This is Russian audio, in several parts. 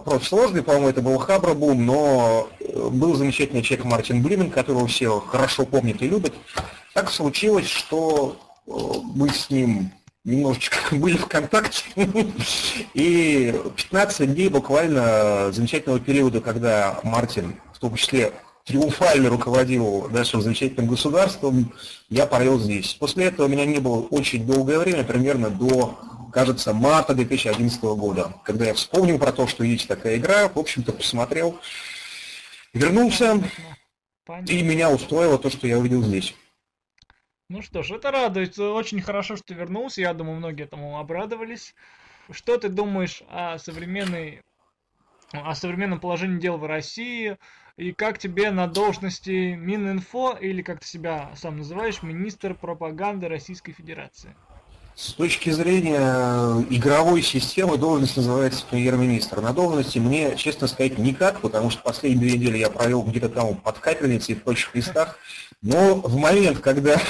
вопрос сложный, по-моему, это был Хабрабум, но э, был замечательный человек Мартин Блимен, которого все хорошо помнят и любят. Так случилось, что э, мы с ним немножечко были в контакте. И 15 дней буквально замечательного периода, когда Мартин, в том числе триумфально руководил нашим замечательным государством, я провел здесь. После этого меня не было очень долгое время, примерно до, кажется, марта 2011 года, когда я вспомнил про то, что есть такая игра, в общем-то, посмотрел, вернулся, и меня устроило то, что я увидел здесь. Ну что ж, это радует. Очень хорошо, что вернулся. Я думаю, многие этому обрадовались. Что ты думаешь о современной о современном положении дел в России и как тебе на должности Мининфо или как ты себя сам называешь, министр пропаганды Российской Федерации? С точки зрения игровой системы должность называется премьер-министр. На должности мне, честно сказать, никак, потому что последние две недели я провел где-то там под капельницей в прочих местах. Но в момент, когда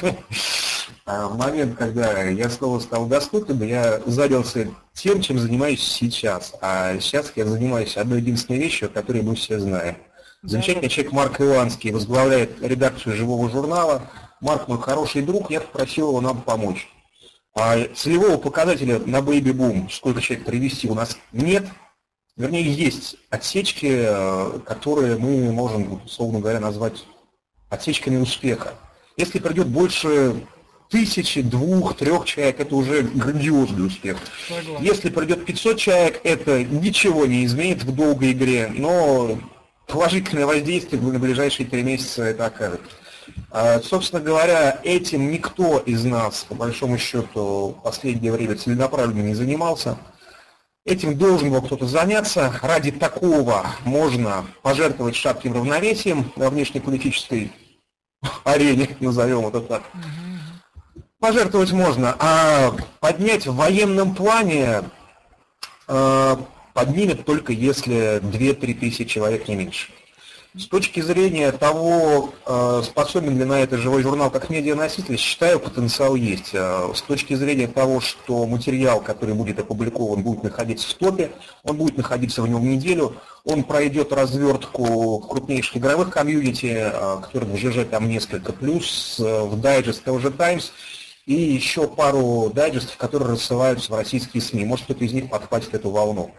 а, в момент, когда я снова стал доступен, я занялся тем, чем занимаюсь сейчас. А сейчас я занимаюсь одной единственной вещью, о которой мы все знаем. Замечательный человек Марк Иванский возглавляет редакцию живого журнала. Марк мой хороший друг, я попросил его нам помочь. А целевого показателя на Baby Boom, сколько человек привести, у нас нет. Вернее, есть отсечки, э, которые мы можем, условно говоря, назвать отсечками успеха. Если придет больше тысячи, двух, трех человек, это уже грандиозный успех. Если придет 500 человек, это ничего не изменит в долгой игре, но положительное воздействие на ближайшие три месяца это окажет. А, собственно говоря, этим никто из нас, по большому счету, в последнее время целенаправленно не занимался. Этим должен был кто-то заняться. Ради такого можно пожертвовать шатким равновесием на внешнеполитической арене, назовем это так. Пожертвовать можно, а поднять в военном плане э, поднимет только если 2-3 тысячи человек не меньше. С точки зрения того, э, способен ли на это живой журнал как медианоситель, считаю, потенциал есть. Э, с точки зрения того, что материал, который будет опубликован, будет находиться в топе, он будет находиться в нем неделю, он пройдет развертку крупнейших игровых комьюнити, э, которых в ЖЖ там несколько, плюс в дайджест того же Times, и еще пару дайджестов, которые рассылаются в российские СМИ. Может, кто-то из них подхватит эту волну.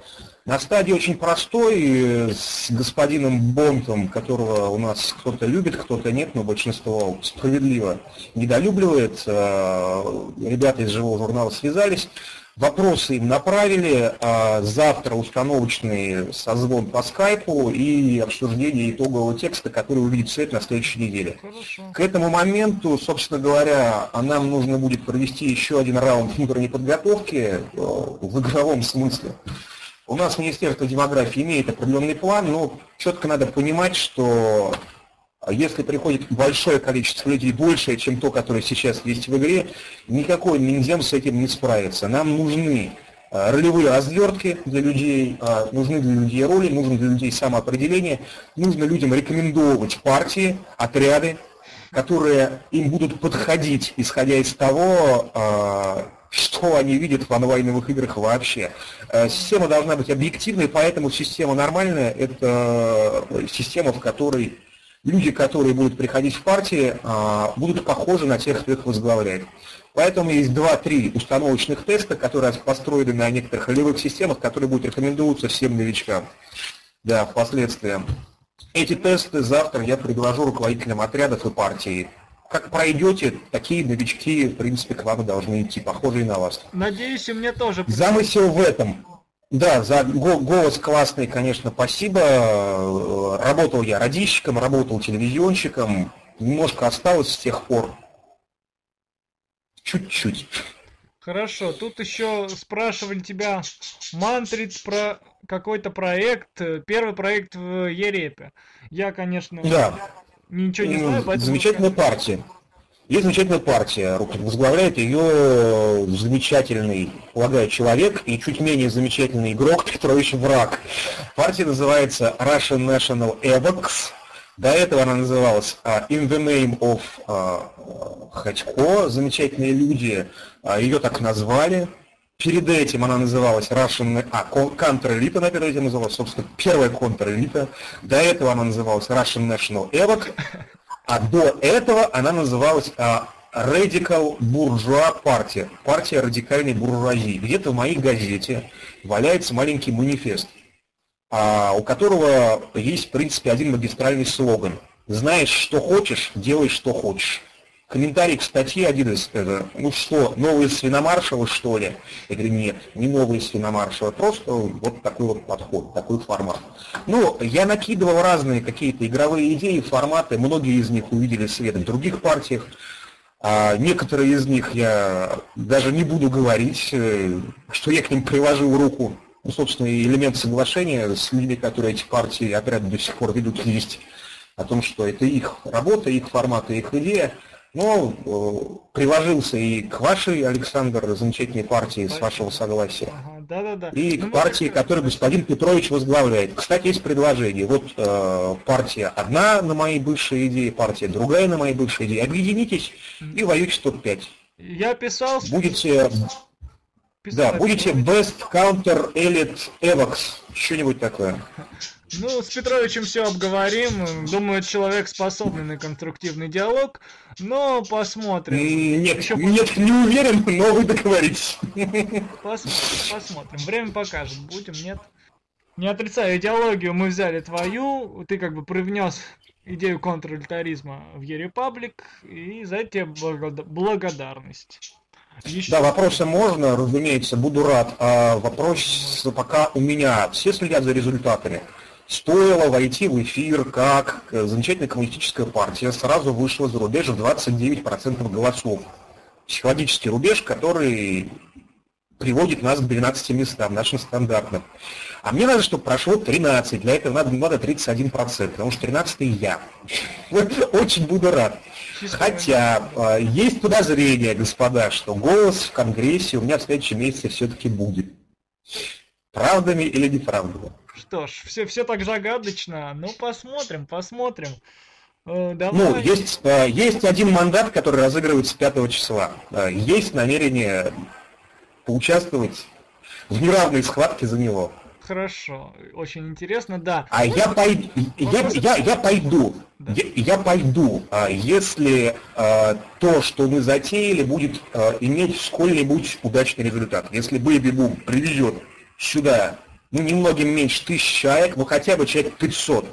На стадии очень простой, с господином Бонтом, которого у нас кто-то любит, кто-то нет, но большинство справедливо недолюбливает. Э, ребята из живого журнала связались, вопросы им направили, а завтра установочный созвон по скайпу и обсуждение итогового текста, который увидит свет на следующей неделе. К этому моменту, собственно говоря, нам нужно будет провести еще один раунд внутренней подготовки э, в игровом смысле. У нас Министерство демографии имеет определенный план, но четко надо понимать, что если приходит большое количество людей, большее, чем то, которое сейчас есть в игре, никакой Минзем с этим не справится. Нам нужны э, ролевые развертки для людей, э, нужны для людей роли, нужно для людей самоопределение, нужно людям рекомендовать партии, отряды, которые им будут подходить, исходя из того, что они видят в онлайновых играх вообще. Система должна быть объективной, поэтому система нормальная – это система, в которой люди, которые будут приходить в партии, э, будут похожи на тех, кто их возглавляет. Поэтому есть два-три установочных теста, которые построены на некоторых ролевых системах, которые будут рекомендоваться всем новичкам. Да, впоследствии. Эти тесты завтра я предложу руководителям отрядов и партии как пройдете, такие новички, в принципе, к вам должны идти, похожие на вас. Надеюсь, и мне тоже. Замысел в этом. Да, за голос классный, конечно, спасибо. Работал я радищиком, работал телевизионщиком. Немножко осталось с тех пор. Чуть-чуть. Хорошо, тут еще спрашивали тебя, Мантрит, про какой-то проект, первый проект в Ерепе. Я, конечно, да ничего не знаю, поэтому... Замечательная партия. Есть замечательная партия, возглавляет ее замечательный, полагаю, человек и чуть менее замечательный игрок Петрович Враг. Партия называется Russian National Evox. До этого она называлась uh, In the Name of uh, Ходько. Замечательные люди uh, ее так назвали. Перед этим она называлась Russian... А, контр-элита она перед этим называлась, собственно, первая контр-элита. До этого она называлась Russian National EVOC. А до этого она называлась а, Radical Bourgeois Party. Партия радикальной буржуазии. Где-то в моей газете валяется маленький манифест, а, у которого есть, в принципе, один магистральный слоган. Знаешь, что хочешь, делай, что хочешь комментарий к статье один из, это, ну что, новые свиномаршалы, что ли? Я говорю, нет, не новые свиномаршалы, просто вот такой вот подход, такой формат. Ну, я накидывал разные какие-то игровые идеи, форматы, многие из них увидели свет в других партиях, а некоторые из них я даже не буду говорить, э, что я к ним приложил руку. Ну, собственно, элемент соглашения с людьми, которые эти партии отряды до сих пор ведут, есть о том, что это их работа, их формат и их идея. Ну, э, приложился и к вашей, Александр, замечательной партии, с вашего согласия. Ага, да, да, да. И ну, к партии, мы... которую господин Петрович возглавляет. Кстати, есть предложение. Вот э, партия одна на моей бывшей идее, партия другая на моей бывшей идее. Объединитесь и воюйте топ-5. Я писал... Будете... Писал, да, будете Best Counter Elite Evox, что-нибудь такое. Ну, с Петровичем все обговорим. Думаю, человек способный на конструктивный диалог, но посмотрим. Нет, Еще нет, не уверен, но вы договоритесь. Посмотрим, посмотрим. Время покажет, будем, нет. Не отрицаю идеологию, мы взяли твою, ты как бы привнес идею контрультаризма в Ерепаблик, и за это тебе благодарность. Еще... Да, вопросы можно, разумеется, буду рад. А вопрос пока у меня. Все следят за результатами стоило войти в эфир, как замечательная коммунистическая партия сразу вышла за рубеж в 29% голосов. Психологический рубеж, который приводит нас к 12 местам, нашим стандартным. А мне надо, чтобы прошло 13, для этого надо, надо 31%, потому что 13 я. Очень буду рад. Хотя а, есть подозрение, господа, что голос в Конгрессе у меня в следующем месяце все-таки будет. Правдами или неправдами? Что ж, все, все так загадочно. Ну, посмотрим, посмотрим. Э, давай. Ну, есть, э, есть один мандат, который разыгрывается 5 числа. Есть намерение поучаствовать в неравной схватке за него. Хорошо, очень интересно, да. А я, пой... я, я, я пойду, да. я, я пойду, а если а, то, что мы затеяли, будет а, иметь сколь-нибудь удачный результат. Если Бэби Бум приведет сюда ну, немногим меньше тысяч человек, но хотя бы человек 500.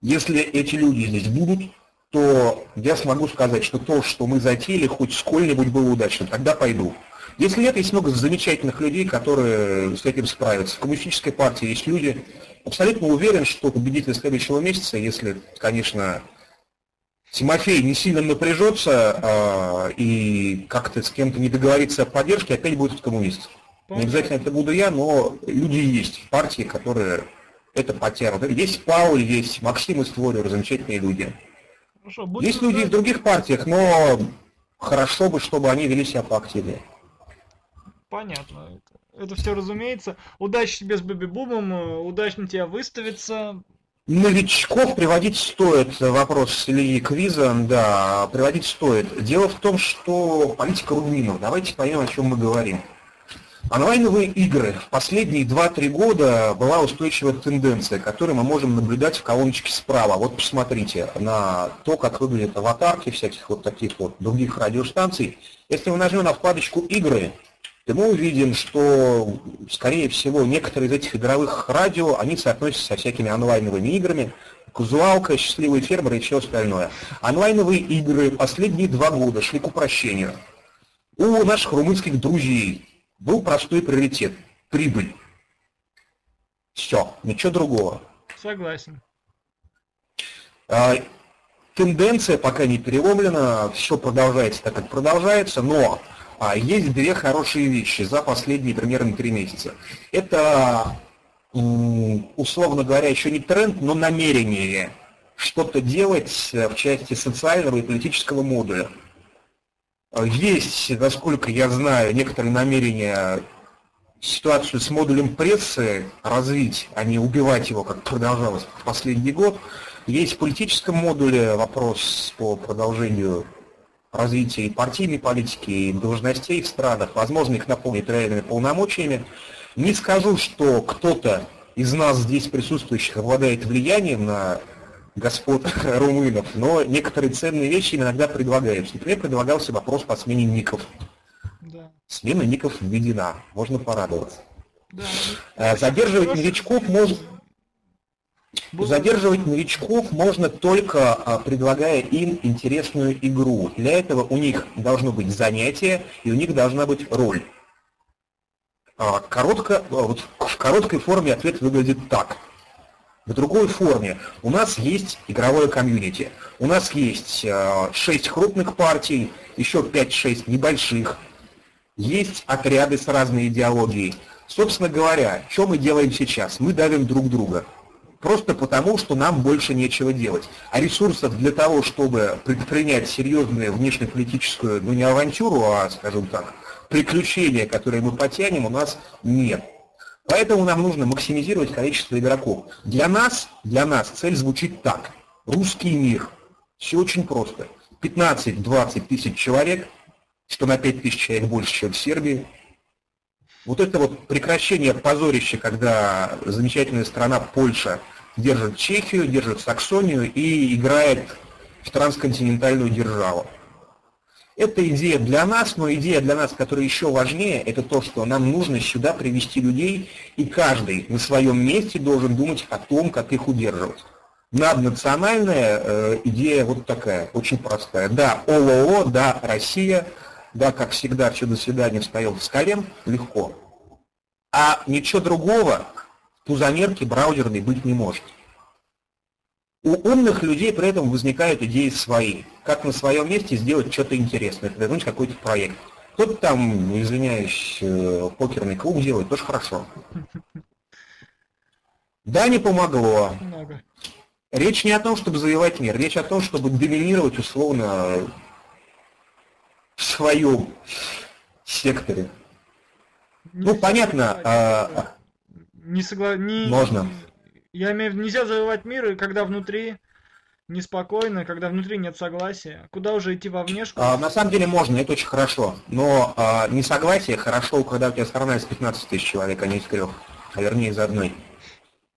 Если эти люди здесь будут, то я смогу сказать, что то, что мы затеяли, хоть сколь-нибудь было удачным, тогда пойду. Если нет, есть много замечательных людей, которые с этим справятся. В коммунистической партии есть люди, абсолютно уверен, что победитель следующего месяца, если, конечно, Тимофей не сильно напряжется э, и как-то с кем-то не договорится о поддержке, опять будет коммунист. Не обязательно это буду я, но люди есть в партии, которые это потянут. Есть Пауль, есть Максим из Творер, замечательные люди. Хорошо, есть люди в других партиях, но хорошо бы, чтобы они вели себя поактивнее. Понятно. Это все разумеется. Удачи тебе с Бэби Бумом, удачно тебя выставиться. Новичков приводить стоит, вопрос Ильи Квиза, да, приводить стоит. Дело в том, что политика румынов, давайте поймем, о чем мы говорим. Онлайновые игры. В последние 2-3 года была устойчивая тенденция, которую мы можем наблюдать в колоночке справа. Вот посмотрите на то, как выглядят аватарки всяких вот таких вот других радиостанций. Если мы нажмем на вкладочку «Игры», то мы увидим, что, скорее всего, некоторые из этих игровых радио, они соотносятся со всякими онлайновыми играми, казуалка, счастливые фермеры и все остальное. Онлайновые игры последние два года шли к упрощению. У наших румынских друзей был простой приоритет – прибыль. Все, ничего другого. Согласен. А, тенденция пока не переломлена, все продолжается так, как продолжается, но а, есть две хорошие вещи за последние примерно три месяца. Это, условно говоря, еще не тренд, но намерение что-то делать в части социального и политического модуля. Есть, насколько я знаю, некоторые намерения ситуацию с модулем прессы развить, а не убивать его, как продолжалось в последний год. Есть в политическом модуле вопрос по продолжению развития и партийной политики, и должностей в странах, возможно, их наполнить реальными полномочиями. Не скажу, что кто-то из нас здесь присутствующих обладает влиянием на господ румынов, но некоторые ценные вещи иногда предлагаются. Например, предлагался вопрос по смене ников. Да. Смена ников введена, можно порадоваться. Да. Э, задерживать новичков можно... Задерживать новичков можно только а, предлагая им интересную игру. Для этого у них должно быть занятие и у них должна быть роль. А, коротко, вот в короткой форме ответ выглядит так. В другой форме у нас есть игровое комьюнити. У нас есть 6 крупных партий, еще 5-6 небольших. Есть отряды с разной идеологией. Собственно говоря, что мы делаем сейчас? Мы давим друг друга просто потому, что нам больше нечего делать. А ресурсов для того, чтобы предпринять серьезную внешнеполитическую, ну не авантюру, а, скажем так, приключения, которые мы потянем, у нас нет. Поэтому нам нужно максимизировать количество игроков. Для нас, для нас цель звучит так. Русский мир. Все очень просто. 15-20 тысяч человек, что на 5 тысяч человек больше, чем в Сербии, вот это вот прекращение позорища, когда замечательная страна Польша держит Чехию, держит Саксонию и играет в трансконтинентальную державу. Это идея для нас, но идея для нас, которая еще важнее, это то, что нам нужно сюда привести людей, и каждый на своем месте должен думать о том, как их удерживать. Наднациональная э, идея вот такая, очень простая. Да, ООО, да, Россия – да, как всегда, все до свидания встает с колен, легко. А ничего другого в пузомерке браузерной быть не может. У умных людей при этом возникают идеи свои. Как на своем месте сделать что-то интересное, вернуть какой-то проект. Кто-то там, извиняюсь, э, покерный клуб делает, тоже хорошо. Да, не помогло. Много. Речь не о том, чтобы завоевать мир, речь о том, чтобы доминировать условно в своем секторе. Не ну, понятно. А... Не согла... не... Можно. Я имею в виду, нельзя завоевать мир, когда внутри неспокойно, когда внутри нет согласия. Куда уже идти во внешку? А, на самом деле можно, это очень хорошо. Но а, несогласие хорошо, когда у тебя страна из 15 тысяч человек, а не из трех. А вернее из одной.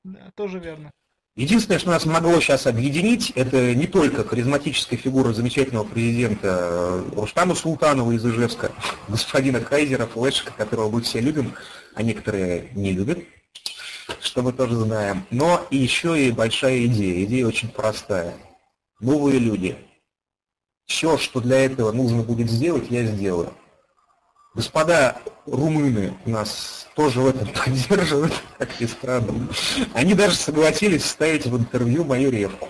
Да, тоже верно. Единственное, что нас могло сейчас объединить, это не только харизматическая фигура замечательного президента э, Рустама Султанова из Ижевска, господина Кайзера, флешка, которого мы все любим, а некоторые не любят, что мы тоже знаем. Но еще и большая идея. Идея очень простая. Новые люди. Все, что для этого нужно будет сделать, я сделаю. Господа румыны нас тоже в этом поддерживают, как ни странно. Они даже согласились вставить в интервью мою ревку.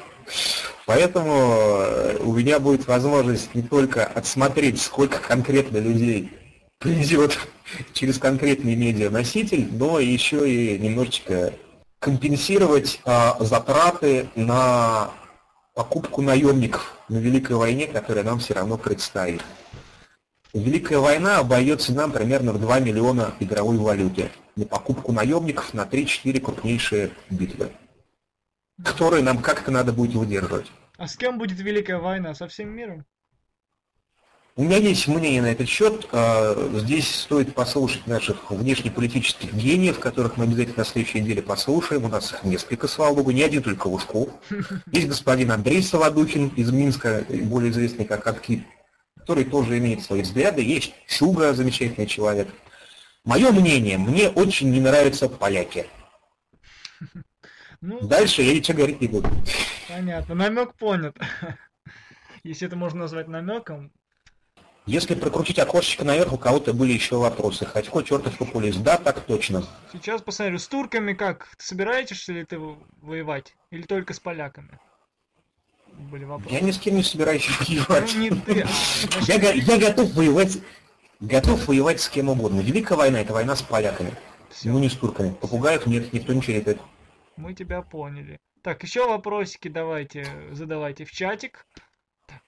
Поэтому э, у меня будет возможность не только отсмотреть, сколько конкретно людей придет через конкретный медианоситель, но еще и немножечко компенсировать а, затраты на покупку наемников на Великой войне, которая нам все равно предстоит. Великая война обойдется нам примерно в 2 миллиона игровой валюте на покупку наемников на 3-4 крупнейшие битвы, которые нам как-то надо будет выдерживать. А с кем будет Великая война? Со всем миром? У меня есть мнение на этот счет. А, здесь стоит послушать наших внешнеполитических гениев, которых мы обязательно на следующей неделе послушаем. У нас их несколько, слава богу, не один только Лужков. Есть господин Андрей Солодухин из Минска, более известный как Акти который тоже имеет свои взгляды. Есть Шуга, замечательный человек. Мое мнение, мне очень не нравятся поляки. Ну, Дальше я ничего говорить не буду. Понятно, намек понят. Если это можно назвать намеком. Если прокрутить окошечко наверх, у кого-то были еще вопросы. Хотько чертов популист. Да, так точно. Сейчас посмотрю, с турками как? Ты собираетесь ли ты воевать? Или только с поляками? были вопросы. Я ни с кем не собираюсь воевать. Ну, не ты, а, я, я готов воевать, готов воевать с кем угодно. Великая война это война с поляками. Все. Ну не с турками. Попугаев нет, никто не черепает. Мы тебя поняли. Так, еще вопросики давайте задавайте в чатик.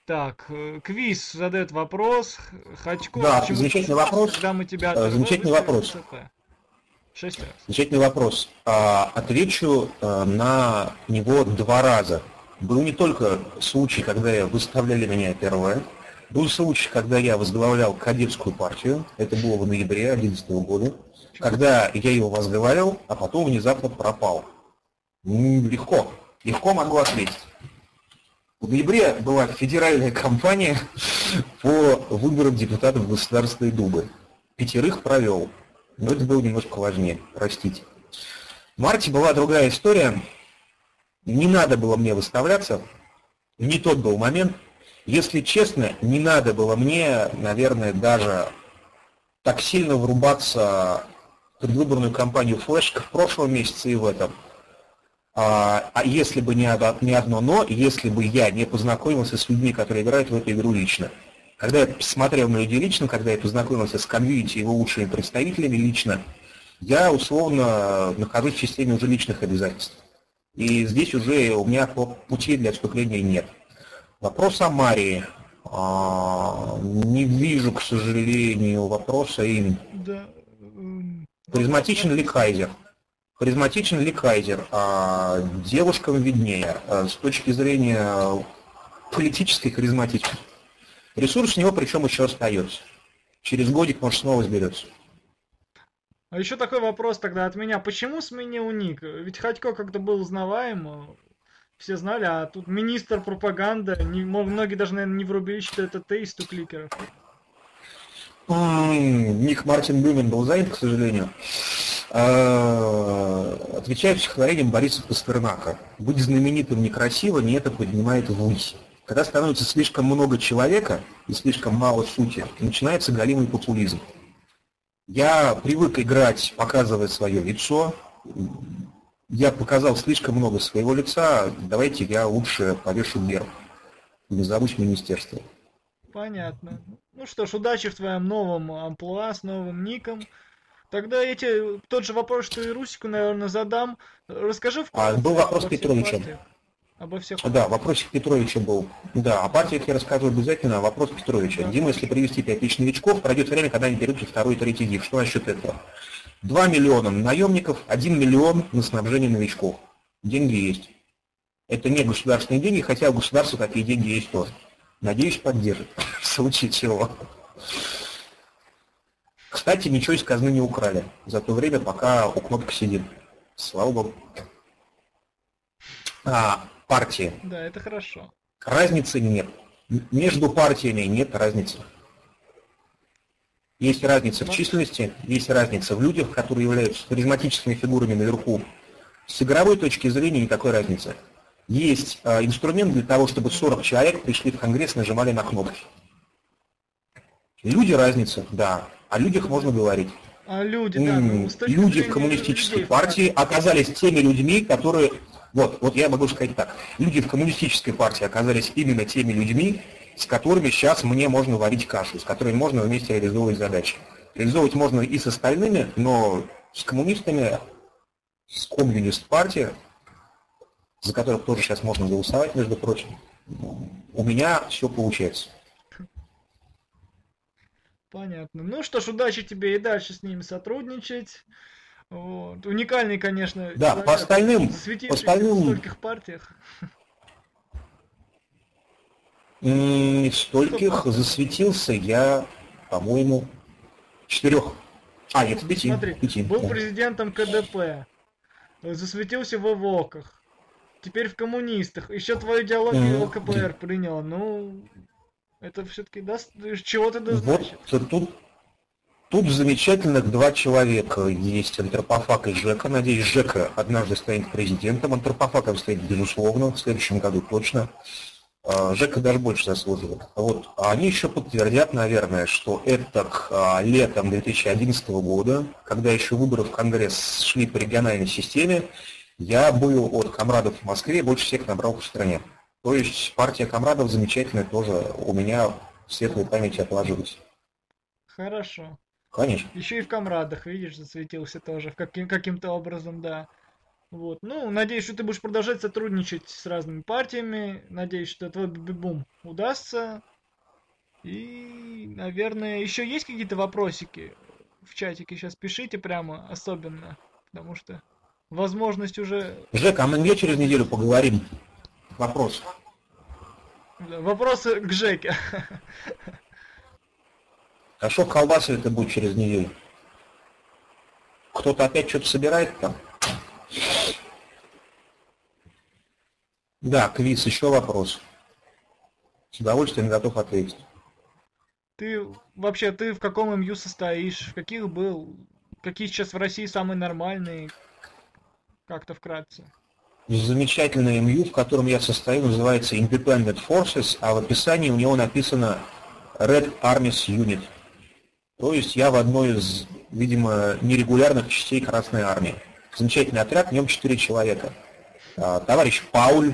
Так, э, квиз задает вопрос. Хачко, да, замечательный вопрос. Когда мы тебя э, замечательный вопрос. Шесть раз. Замечательный вопрос. А, отвечу а, на него два раза. Был не только случай, когда выставляли меня первое, Был случай, когда я возглавлял кадетскую партию, это было в ноябре 2011 года, когда я его возглавлял, а потом внезапно пропал. Легко, легко могу ответить. В ноябре была федеральная кампания по выборам депутатов Государственной Думы. Пятерых провел, но это было немножко важнее, простите. В марте была другая история. Не надо было мне выставляться, не тот был момент. Если честно, не надо было мне, наверное, даже так сильно врубаться в предвыборную кампанию флешка в прошлом месяце и в этом. А, а если бы не, не одно но, если бы я не познакомился с людьми, которые играют в эту игру лично. Когда я посмотрел на людей лично, когда я познакомился с комьюнити его лучшими представителями лично, я условно нахожусь в системе уже личных обязательств. И здесь уже у меня пути для отступления нет. Вопрос о Марии. А, не вижу, к сожалению, вопроса им. Да. Харизматичен ли Кайзер? Харизматичен ли Кайзер? А, девушкам виднее. А, с точки зрения политической харизматичности. Ресурс у него причем еще остается. Через годик, может, снова сберется. А еще такой вопрос тогда от меня. Почему сменил ник? Ведь Хатько как-то был узнаваем, все знали, а тут министр пропаганды, не, многие даже, наверное, не врубили, что это ты из кликеров. Ник Мартин Блюмен был занят, к сожалению. А, отвечаю психологиям Бориса Пастернака. Быть знаменитым некрасиво, не это поднимает ввысь. Когда становится слишком много человека и слишком мало сути, начинается галимый популизм. Я привык играть, показывая свое лицо. Я показал слишком много своего лица. Давайте я лучше повешу вверх. Не забудь министерство. Понятно. Ну что ж, удачи в твоем новом амплуа с новым ником. Тогда я тебе тот же вопрос, что и Русику, наверное, задам. Расскажи в А, был вопрос Петровича. Партиях. Обо всех. Да, вопросик Петровича был. Да, о партиях я расскажу обязательно, а вопрос Петровича. Да. Дима, если привести 5 тысяч новичков, пройдет время, когда они перейдут второй и третий див. Что насчет этого? 2 миллиона наемников, 1 миллион на снабжение новичков. Деньги есть. Это не государственные деньги, хотя у государства такие деньги есть тоже. Надеюсь, поддержит. В случае чего. Кстати, ничего из казны не украли. За то время, пока у кнопка сидит. Слава богу. А, партии. Да, это хорошо. Разницы нет. Между партиями нет разницы. Есть разница в численности, есть разница в людях, которые являются харизматическими фигурами наверху. С игровой точки зрения никакой разницы. Есть э, инструмент для того, чтобы 40 человек пришли в Конгресс, нажимали на кнопки. Люди разница, да. О людях можно говорить. А люди, да. Ну, люди в коммунистической партии оказались теми людьми, которые вот, вот я могу сказать так. Люди в коммунистической партии оказались именно теми людьми, с которыми сейчас мне можно варить кашу, с которыми можно вместе реализовывать задачи. Реализовывать можно и с остальными, но с коммунистами, с коммунист партией, за которых тоже сейчас можно голосовать, между прочим, у меня все получается. Понятно. Ну что ж, удачи тебе и дальше с ними сотрудничать. Вот. Уникальный, конечно. Да, человек, по остальным, по остальным... в стольких партиях. В стольких засветился я, по-моему, четырех. А, нет, пяти. Смотри, пяти. был президентом КДП, засветился в ОВОКах, теперь в коммунистах, еще твою идеологию. ЛКПР принял. Ну, это все-таки даст чего-то да Вот тут Тут замечательных два человека. Есть антропофаг и Жека. Надеюсь, Жека однажды станет президентом. Антропофагом станет, безусловно, в следующем году точно. А, Жека даже больше заслуживает. Вот. А они еще подтвердят, наверное, что это к а, летом 2011 года, когда еще выборы в Конгресс шли по региональной системе, я был от комрадов в Москве, больше всех набрал в стране. То есть партия комрадов замечательная тоже у меня в светлой памяти отложилась. Хорошо. Конечно. Еще и в комрадах, видишь, засветился тоже, каким, каким-то образом, да. Вот. Ну, надеюсь, что ты будешь продолжать сотрудничать с разными партиями. Надеюсь, что твой бум удастся. И, наверное, еще есть какие-то вопросики в чатике? Сейчас пишите прямо особенно, потому что возможность уже... Жека, а мы где через неделю поговорим? Вопрос. Вопросы к Жеке. А что колбасы это будет через неделю? Кто-то опять что-то собирает там? Да, квиз, еще вопрос. С удовольствием готов ответить. Ты вообще ты в каком МЮ состоишь? В каких был? Какие сейчас в России самые нормальные? Как-то вкратце. Замечательное МЮ, в котором я состою, называется Independent Forces, а в описании у него написано Red Armies Unit. То есть я в одной из, видимо, нерегулярных частей Красной Армии. Замечательный отряд, в нем четыре человека. А, товарищ Пауль,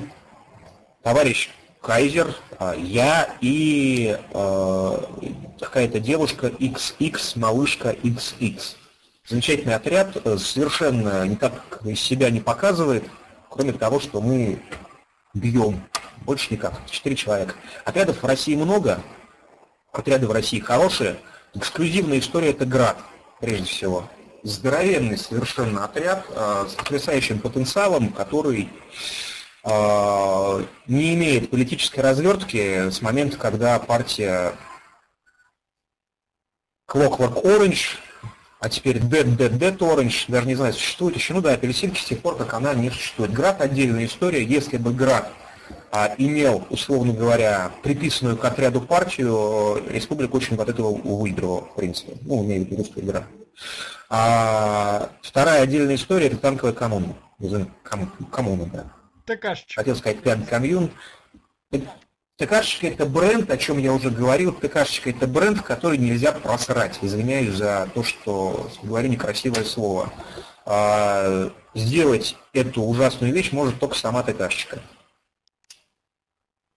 товарищ Кайзер, а, я и э, какая-то девушка XX, малышка XX. Замечательный отряд, э, совершенно никак из себя не показывает, кроме того, что мы бьем. Больше никак. Четыре человека. Отрядов в России много, отряды в России хорошие, Эксклюзивная история – это «Град», прежде всего. Здоровенный совершенно отряд э, с потрясающим потенциалом, который э, не имеет политической развертки с момента, когда партия Clockwork Orange, а теперь Dead Dead Dead Orange, даже не знаю, существует еще, ну да, апельсинки с тех пор, как она не существует. Град – отдельная история, если бы Град а, имел, условно говоря, приписанную к отряду партию, республика очень от этого выигрывала, в принципе. Ну, имею в виду русская игра. А вторая отдельная история – это танковая коммуна. Ком, коммуна, да. ТКшечка. Хотел сказать пятый комьюн. ТКшечка – это бренд, о чем я уже говорил. ТКшечка – это бренд, который нельзя просрать. Извиняюсь за то, что говорю некрасивое слово. А, сделать эту ужасную вещь может только сама ТКшечка.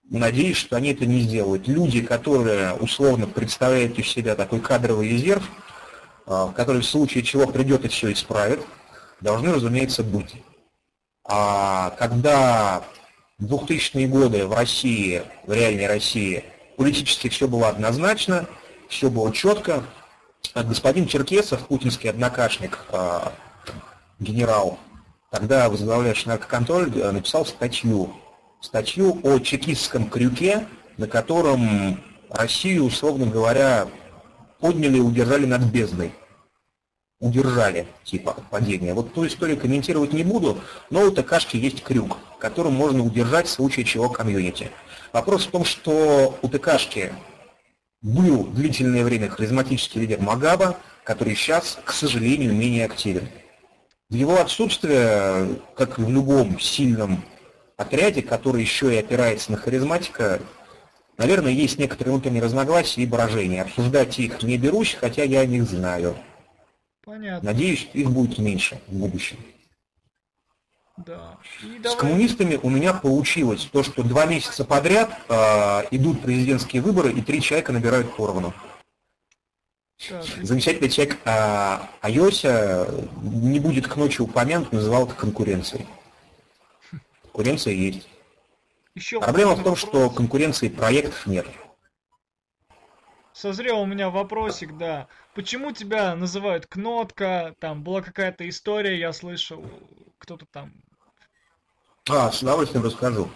Надеюсь, что они это не сделают. Люди, которые условно представляют из себя такой кадровый резерв, а, который в случае чего придет и все исправит, должны, разумеется, быть. А когда 2000-е годы в России, в реальной России, политически все было однозначно, все было четко, господин Черкесов, путинский однокашник, а, генерал, тогда возглавляющий наркоконтроль, написал статью статью о чекистском крюке, на котором Россию, условно говоря, подняли и удержали над бездной. Удержали, типа, падения. Вот ту историю комментировать не буду, но у ТКшки есть крюк, которым можно удержать в случае чего комьюнити. Вопрос в том, что у ТКшки был длительное время харизматический лидер Магаба, который сейчас, к сожалению, менее активен. В его отсутствие, как в любом сильном отряде, который еще и опирается на харизматика, наверное, есть некоторые внутренние разногласия и брожения. Обсуждать их не берусь, хотя я о них знаю. Понятно. Надеюсь, их будет меньше в будущем. Да. И давай... С коммунистами у меня получилось то, что два месяца подряд э, идут президентские выборы, и три человека набирают поровну. Так, Замечательный человек э, Айося не будет к ночи упомянут, называл это конкуренцией. Конкуренция есть. Еще Проблема в том, вопрос. что конкуренции проектов нет. Созрел у меня вопросик, да. Почему тебя называют Кнотка? Там была какая-то история, я слышал, кто-то там. А, с удовольствием расскажу.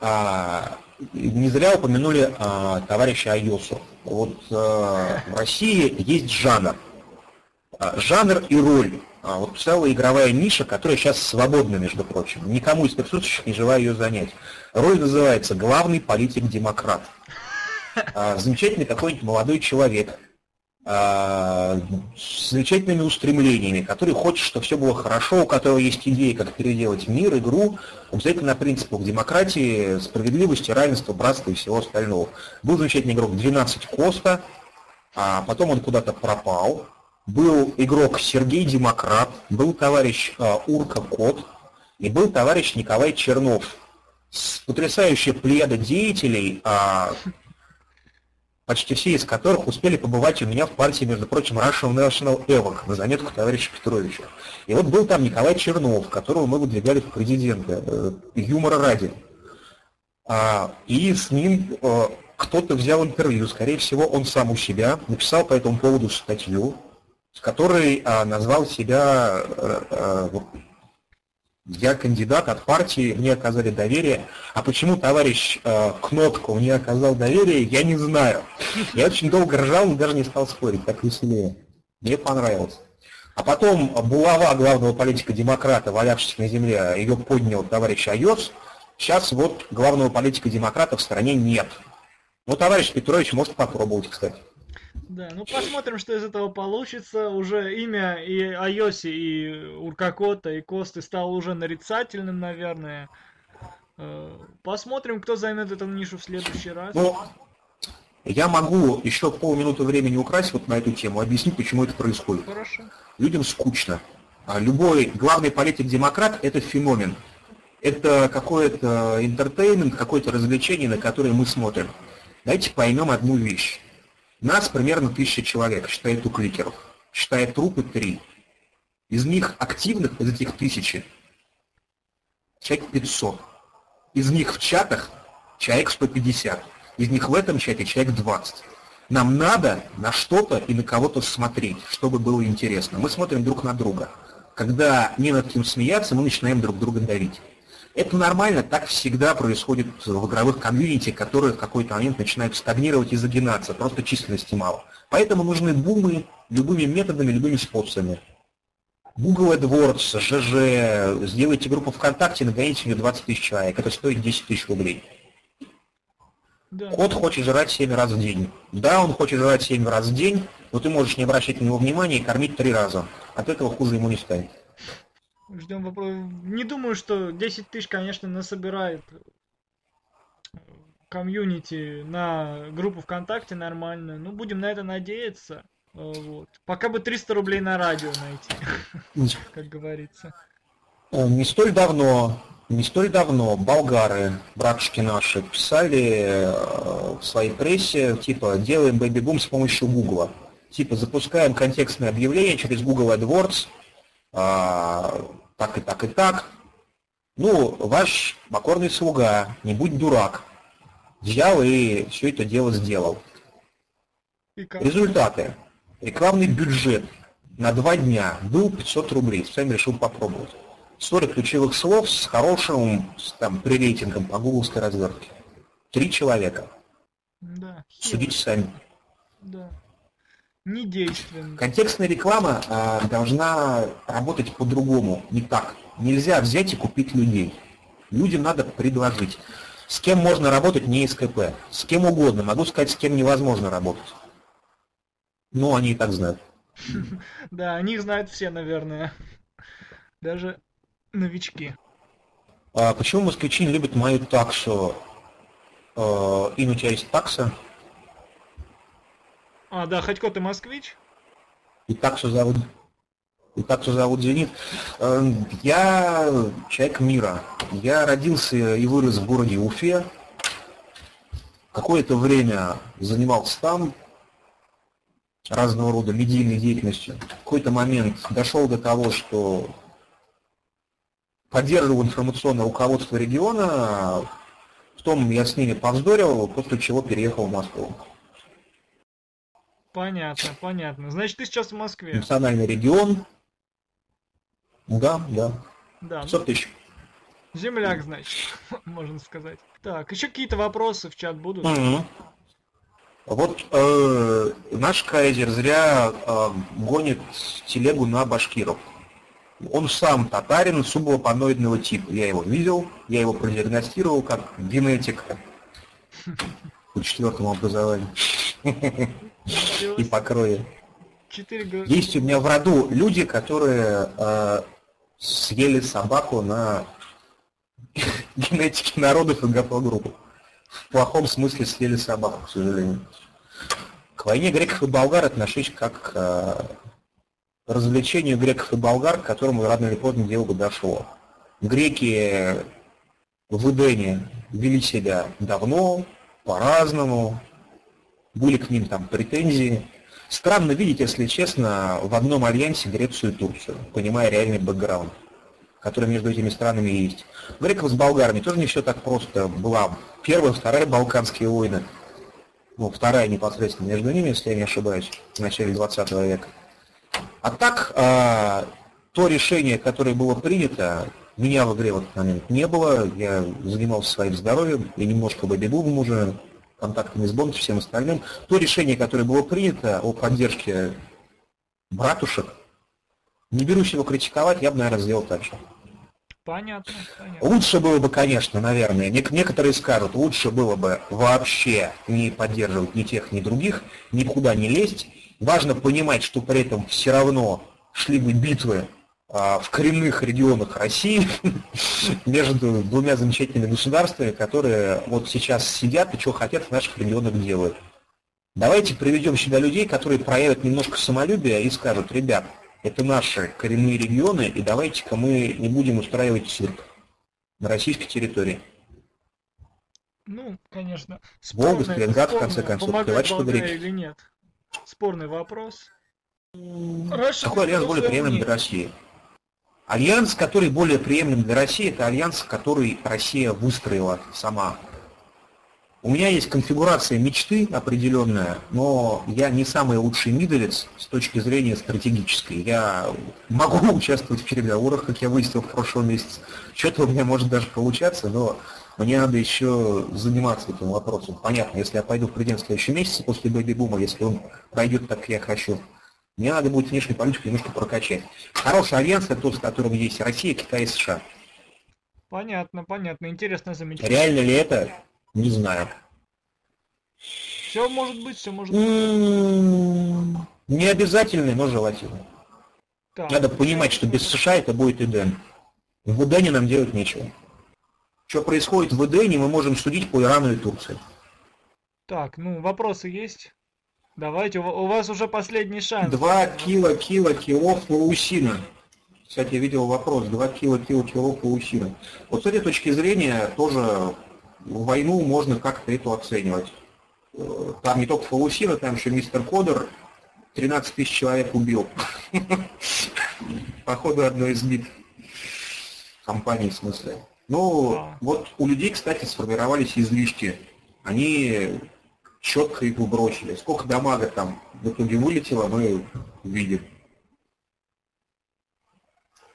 А, не зря упомянули а, товарища Айосу. Вот а, в России есть жанр. А, жанр и роль а вот целая игровая ниша, которая сейчас свободна, между прочим. Никому из присутствующих не желаю ее занять. Роль называется «Главный политик-демократ». А, замечательный какой-нибудь молодой человек, с замечательными устремлениями, который хочет, чтобы все было хорошо, у которого есть идеи, как переделать мир, игру, обязательно на принципах демократии, справедливости, равенства, братства и всего остального. Был замечательный игрок 12 Коста, а потом он куда-то пропал, был игрок Сергей Демократ, был товарищ э, Урка Кот и был товарищ Николай Чернов. Потрясающая плеяда деятелей, а, почти все из которых успели побывать у меня в партии, между прочим, Russian National Evoc, на заметку товарища Петровича. И вот был там Николай Чернов, которого мы выдвигали в президенты, э, юмора ради. А, и с ним э, кто-то взял интервью, скорее всего, он сам у себя, написал по этому поводу статью, который а, назвал себя а, Я кандидат от партии, мне оказали доверие. А почему товарищ э, Кнопку мне оказал доверие, я не знаю. Я очень долго ржал, но даже не стал спорить, так веселее. Мне понравилось. А потом булава главного политика-демократа, валявшись на земле, ее поднял товарищ Айос. Сейчас вот главного политика-демократа в стране нет. Ну, товарищ Петрович может попробовать, кстати. Да, ну посмотрим, что из этого получится. Уже имя и Айоси, и Уркакота, и Косты стало уже нарицательным, наверное. Э, посмотрим, кто займет эту нишу в следующий раз. Ну, я могу еще полминуты времени украсть вот на эту тему, объяснить, почему это происходит. Хорошо. Людям скучно. А любой главный политик-демократ – это феномен. Это какой-то интертеймент, какое-то развлечение, на которое мы смотрим. Давайте поймем одну вещь. Нас примерно тысяча человек, считает у кликеров. Считает трупы три. Из них активных, из этих тысячи, человек 500. Из них в чатах человек 150. Из них в этом чате человек 20. Нам надо на что-то и на кого-то смотреть, чтобы было интересно. Мы смотрим друг на друга. Когда не над кем смеяться, мы начинаем друг друга давить. Это нормально, так всегда происходит в игровых комьюнити, которые в какой-то момент начинают стагнировать и загинаться, просто численности мало. Поэтому нужны бумы любыми методами, любыми способами. Google AdWords, ЖЖ, сделайте группу ВКонтакте, нагоните ее 20 тысяч человек, это стоит 10 тысяч рублей. Да. Кот хочет жрать 7 раз в день. Да, он хочет жрать 7 раз в день, но ты можешь не обращать на него внимания и кормить 3 раза. От этого хуже ему не станет. Ждем вопрос. Не думаю, что 10 тысяч, конечно, насобирает комьюнити на группу ВКонтакте нормально. Ну, будем на это надеяться. Э, вот. Пока бы 300 рублей на радио найти, как говорится. Э, не столь давно, не столь давно болгары, братушки наши, писали э, в своей прессе, типа, делаем бэби-бум с помощью Гугла. Типа, запускаем контекстное объявление через Google AdWords, а, так и так и так. Ну, ваш покорный слуга, не будь дурак, взял и все это дело сделал. Результаты. Рекламный бюджет на два дня был 500 рублей, сам решил попробовать. 40 ключевых слов с хорошим там, пререйтингом по гугловской развертке. Три человека. Да. Судите сами. Да недейственно. Контекстная реклама э, должна работать по-другому, не так. Нельзя взять и купить людей. Людям надо предложить. С кем можно работать не СКП. С кем угодно. Могу сказать, с кем невозможно работать. Ну, они и так знают. Да, они знают все, наверное. Даже новички. А почему москвичи не любят мою таксу? Э, и у тебя есть такса? А, да, Ходько, ты москвич? И так что зовут, и так что зовут Зенит. Эм, я человек мира. Я родился и вырос в городе Уфе. Какое-то время занимался там разного рода медийной деятельностью. В какой-то момент дошел до того, что поддерживал информационное руководство региона, потом я с ними повздорил, после чего переехал в Москву. Понятно, понятно. Значит, ты сейчас в Москве. Национальный регион. Да, да. Да. 500 тысяч. Земляк, значит, можно сказать. Так, еще какие-то вопросы в чат будут? Угу. Вот э, наш кайзер зря э, гонит телегу на башкиров. Он сам татарин сублопаноидного типа. Я его видел, я его продиагностировал как генетик по четвертому образованию и покроя. Есть у меня в роду люди, которые э, съели собаку на генетике народов и гаплогруппы. В плохом смысле съели собаку, к сожалению. К войне греков и болгар отношусь как к э, развлечению греков и болгар, к которому рано или поздно дело бы дошло. Греки в Эдене вели себя давно, по-разному, были к ним там претензии. Странно видеть, если честно, в одном альянсе Грецию и Турцию, понимая реальный бэкграунд, который между этими странами есть. Греков с болгарами тоже не все так просто. Была первая, вторая Балканские войны, ну, вторая непосредственно между ними, если я не ошибаюсь, в начале 20 века. А так, э, то решение, которое было принято, Меня в игре в этот момент не было, я занимался своим здоровьем и немножко бэби-бумом уже, контактами с Бонд и всем остальным. То решение, которое было принято о поддержке братушек, не берусь его критиковать, я бы, наверное, сделал так же. Понятно, понятно. Лучше было бы, конечно, наверное, некоторые скажут, лучше было бы вообще не поддерживать ни тех, ни других, никуда не лезть. Важно понимать, что при этом все равно шли бы битвы в коренных регионах России между двумя замечательными государствами, которые вот сейчас сидят и что хотят в наших регионах делают. Давайте приведем сюда людей, которые проявят немножко самолюбия и скажут, ребят, это наши коренные регионы, и давайте-ка мы не будем устраивать цирк на российской территории. Ну, конечно. Волга, Сталинград, в конце концов, что говорить. или нет. Спорный вопрос. Какой альянс более приемлем для России? Альянс, который более приемлем для России, это альянс, который Россия выстроила сама. У меня есть конфигурация мечты определенная, но я не самый лучший мидовец с точки зрения стратегической. Я могу участвовать в переговорах, как я выяснил в прошлом месяце. Что-то у меня может даже получаться, но мне надо еще заниматься этим вопросом. Понятно, если я пойду в президент в следующем месяце после бэби-бума, если он пройдет так, как я хочу, мне надо будет внешнюю политику немножко прокачать. Хороший альянс это тот, с которым есть Россия, Китай и США. Понятно, понятно. Интересно замечание. Реально ли это? Не знаю. Все может быть, все может быть. М-м-м. Не обязательно, но желательно. Так. Надо понимать, что без США это будет Эден. В Эдене нам делать нечего. Что происходит в Эдене, мы можем судить по Ирану и Турции. Так, ну вопросы есть? Давайте, у вас уже последний шанс. Два кило, кило, кило флоусина. Кстати, я видел вопрос. Два кило, кило, кило флоусина. Вот с этой точки зрения тоже войну можно как-то эту оценивать. Э, там не только флоусина, там еще мистер Кодер 13 тысяч человек убил. Походу одной из бит компании в смысле. Ну, вот у людей, кстати, сформировались излишки. Они четко их бросили. Сколько дамага там в итоге вылетело, мы видим.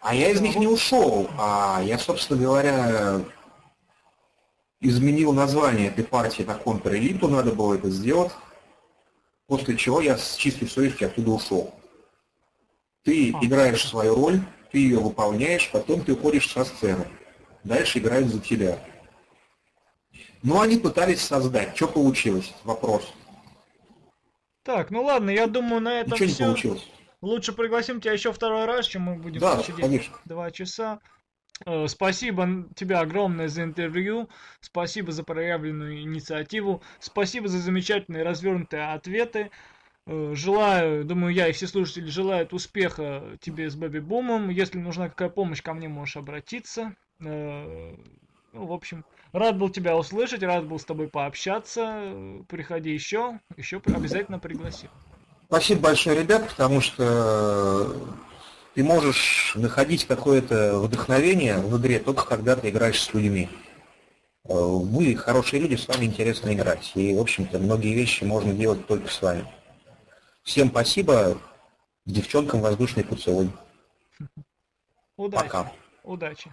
А я из них не ушел, а я, собственно говоря, изменил название этой партии на контрэлиту, надо было это сделать, после чего я с чистой совестью оттуда ушел. Ты играешь свою роль, ты ее выполняешь, потом ты уходишь со сцены. Дальше играют за тебя. Ну, они пытались создать. Что получилось? Вопрос. Так, ну ладно, я думаю, на этом Ничего все. не получилось. Лучше пригласим тебя еще второй раз, чем мы будем да, сидеть конечно. два часа. Э, спасибо тебе огромное за интервью, спасибо за проявленную инициативу, спасибо за замечательные развернутые ответы. Э, желаю, думаю, я и все слушатели желают успеха тебе с Бэби Бумом. Если нужна какая помощь, ко мне можешь обратиться. Э, ну, в общем, рад был тебя услышать, рад был с тобой пообщаться. Приходи еще, еще обязательно пригласи. Спасибо большое, ребят, потому что ты можешь находить какое-то вдохновение в игре только когда ты играешь с людьми. Э, вы хорошие люди, с вами интересно играть. И, в общем-то, многие вещи можно делать только с вами. Всем спасибо. Девчонкам воздушный поцелуй. Удачи. Пока. Удачи.